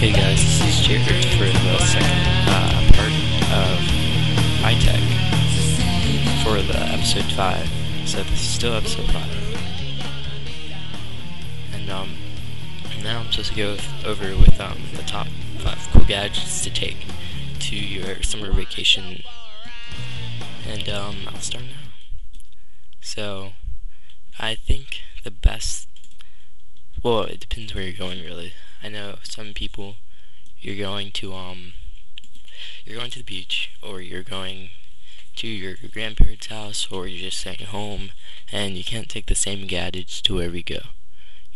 here for the second uh, part of iTech for the episode 5. So this is still episode 5. And um, now I'm supposed to go with, over with um, the top 5 cool gadgets to take to your summer vacation. And um, I'll start now. So, I think the best well, it depends where you're going, really. I know some people, you're going to, um, you're going to the beach, or you're going to your grandparents' house, or you're just staying home, and you can't take the same gadgets to wherever you go.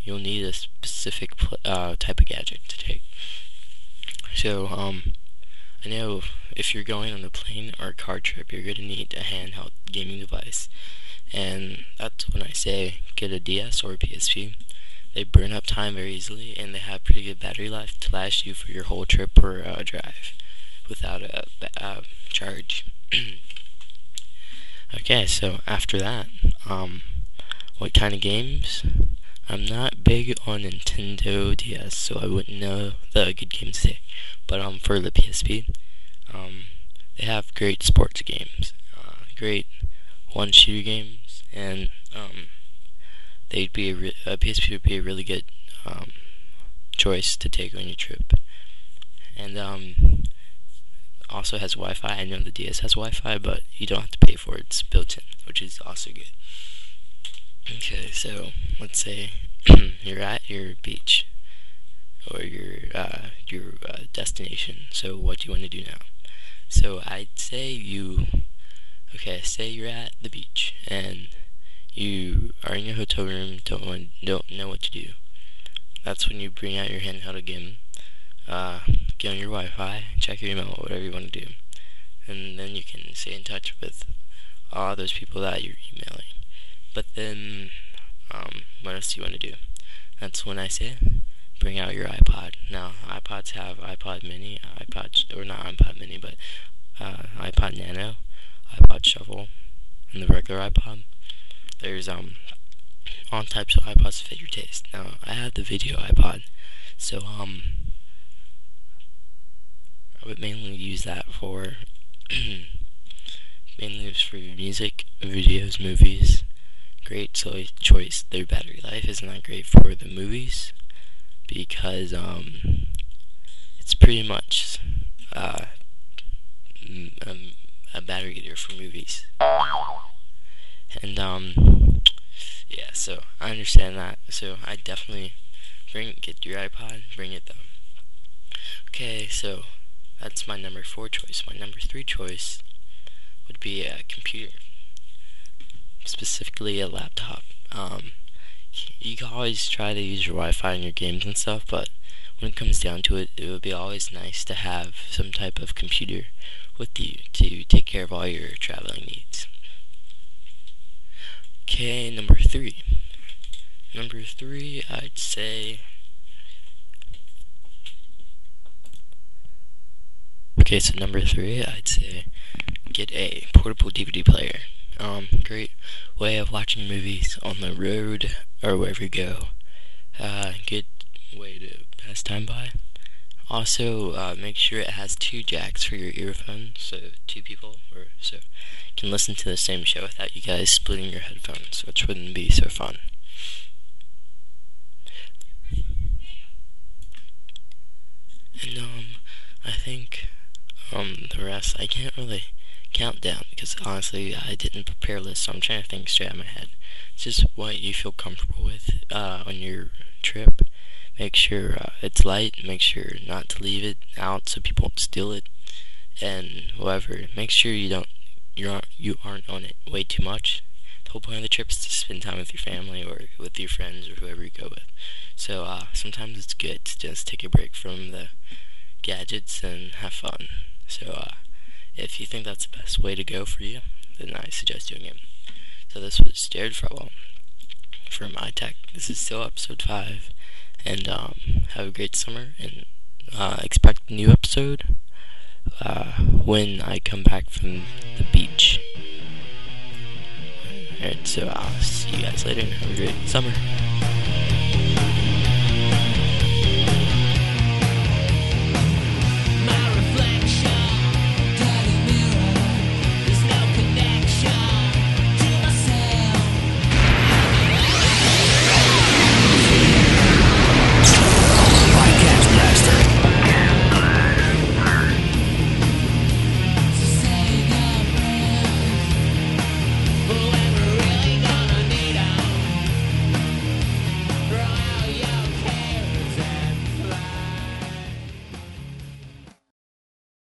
You'll need a specific uh, type of gadget to take. So, um, I know if you're going on a plane or a car trip, you're going to need a handheld gaming device. And that's when I say get a DS or a PSP they burn up time very easily, and they have pretty good battery life to last you for your whole trip or uh, drive without a uh, charge. okay, so after that, um, what kind of games? I'm not big on Nintendo DS, so I wouldn't know the good games there. But um, for the PSP, um, they have great sports games, uh, great one-shooter games, and um, they'd be a, re- a PSP would be a really good um, choice to take on your trip. And um, also has Wi-Fi. I know the DS has Wi-Fi, but you don't have to pay for it. It's built in, which is also good. Okay, so let's say you're at your beach or your uh, your uh, destination. So what do you want to do now? So I'd say you okay. Say you're at the beach and you are in your hotel room, don't want, don't know what to do. That's when you bring out your handheld again, uh, get on your Wi-Fi, check your email, whatever you want to do, and then you can stay in touch with all those people that you're emailing. But then, um, what else do you want to do? That's when I say, bring out your iPod. Now, iPods have iPod Mini, iPod, or not iPod Mini, but uh, iPod Nano, iPod Shuffle, and the regular iPod there's um all types of iPods to fit your taste. Now I have the video iPod, so um I would mainly use that for mainly just for music, videos, movies. Great choice. Their battery life is not great for the movies because um it's pretty much uh, um, a battery eater for movies. And um, yeah, so I understand that. So I definitely bring get your iPod, bring it though. Okay, so that's my number four choice. My number three choice would be a computer, specifically a laptop. Um, you can always try to use your Wi-Fi in your games and stuff, but when it comes down to it, it would be always nice to have some type of computer with you to take care of all your traveling needs. Okay, number three. Number three, I'd say. Okay, so number three, I'd say get a portable DVD player. Um, great way of watching movies on the road or wherever you go. Uh, good way to pass time by. Also, uh, make sure it has two jacks for your earphones, so two people, or so can listen to the same show without you guys splitting your headphones, which wouldn't be so fun. And um, I think um the rest I can't really count down because honestly I didn't prepare this, so I'm trying to think straight out of my head. It's just what you feel comfortable with uh, on your trip. Make sure uh, it's light. Make sure not to leave it out so people won't steal it. And whatever. Make sure you don't you aren't you aren't on it way too much. The whole point of the trip is to spend time with your family or with your friends or whoever you go with. So uh, sometimes it's good to just take a break from the gadgets and have fun. So uh, if you think that's the best way to go for you, then I suggest doing it. So this was Jared Farwell from iTech. This is still episode five, and um, have a great summer and uh, expect a new episode uh, when I come back from the beach. Alright, so I'll see you guys later. Have a great summer.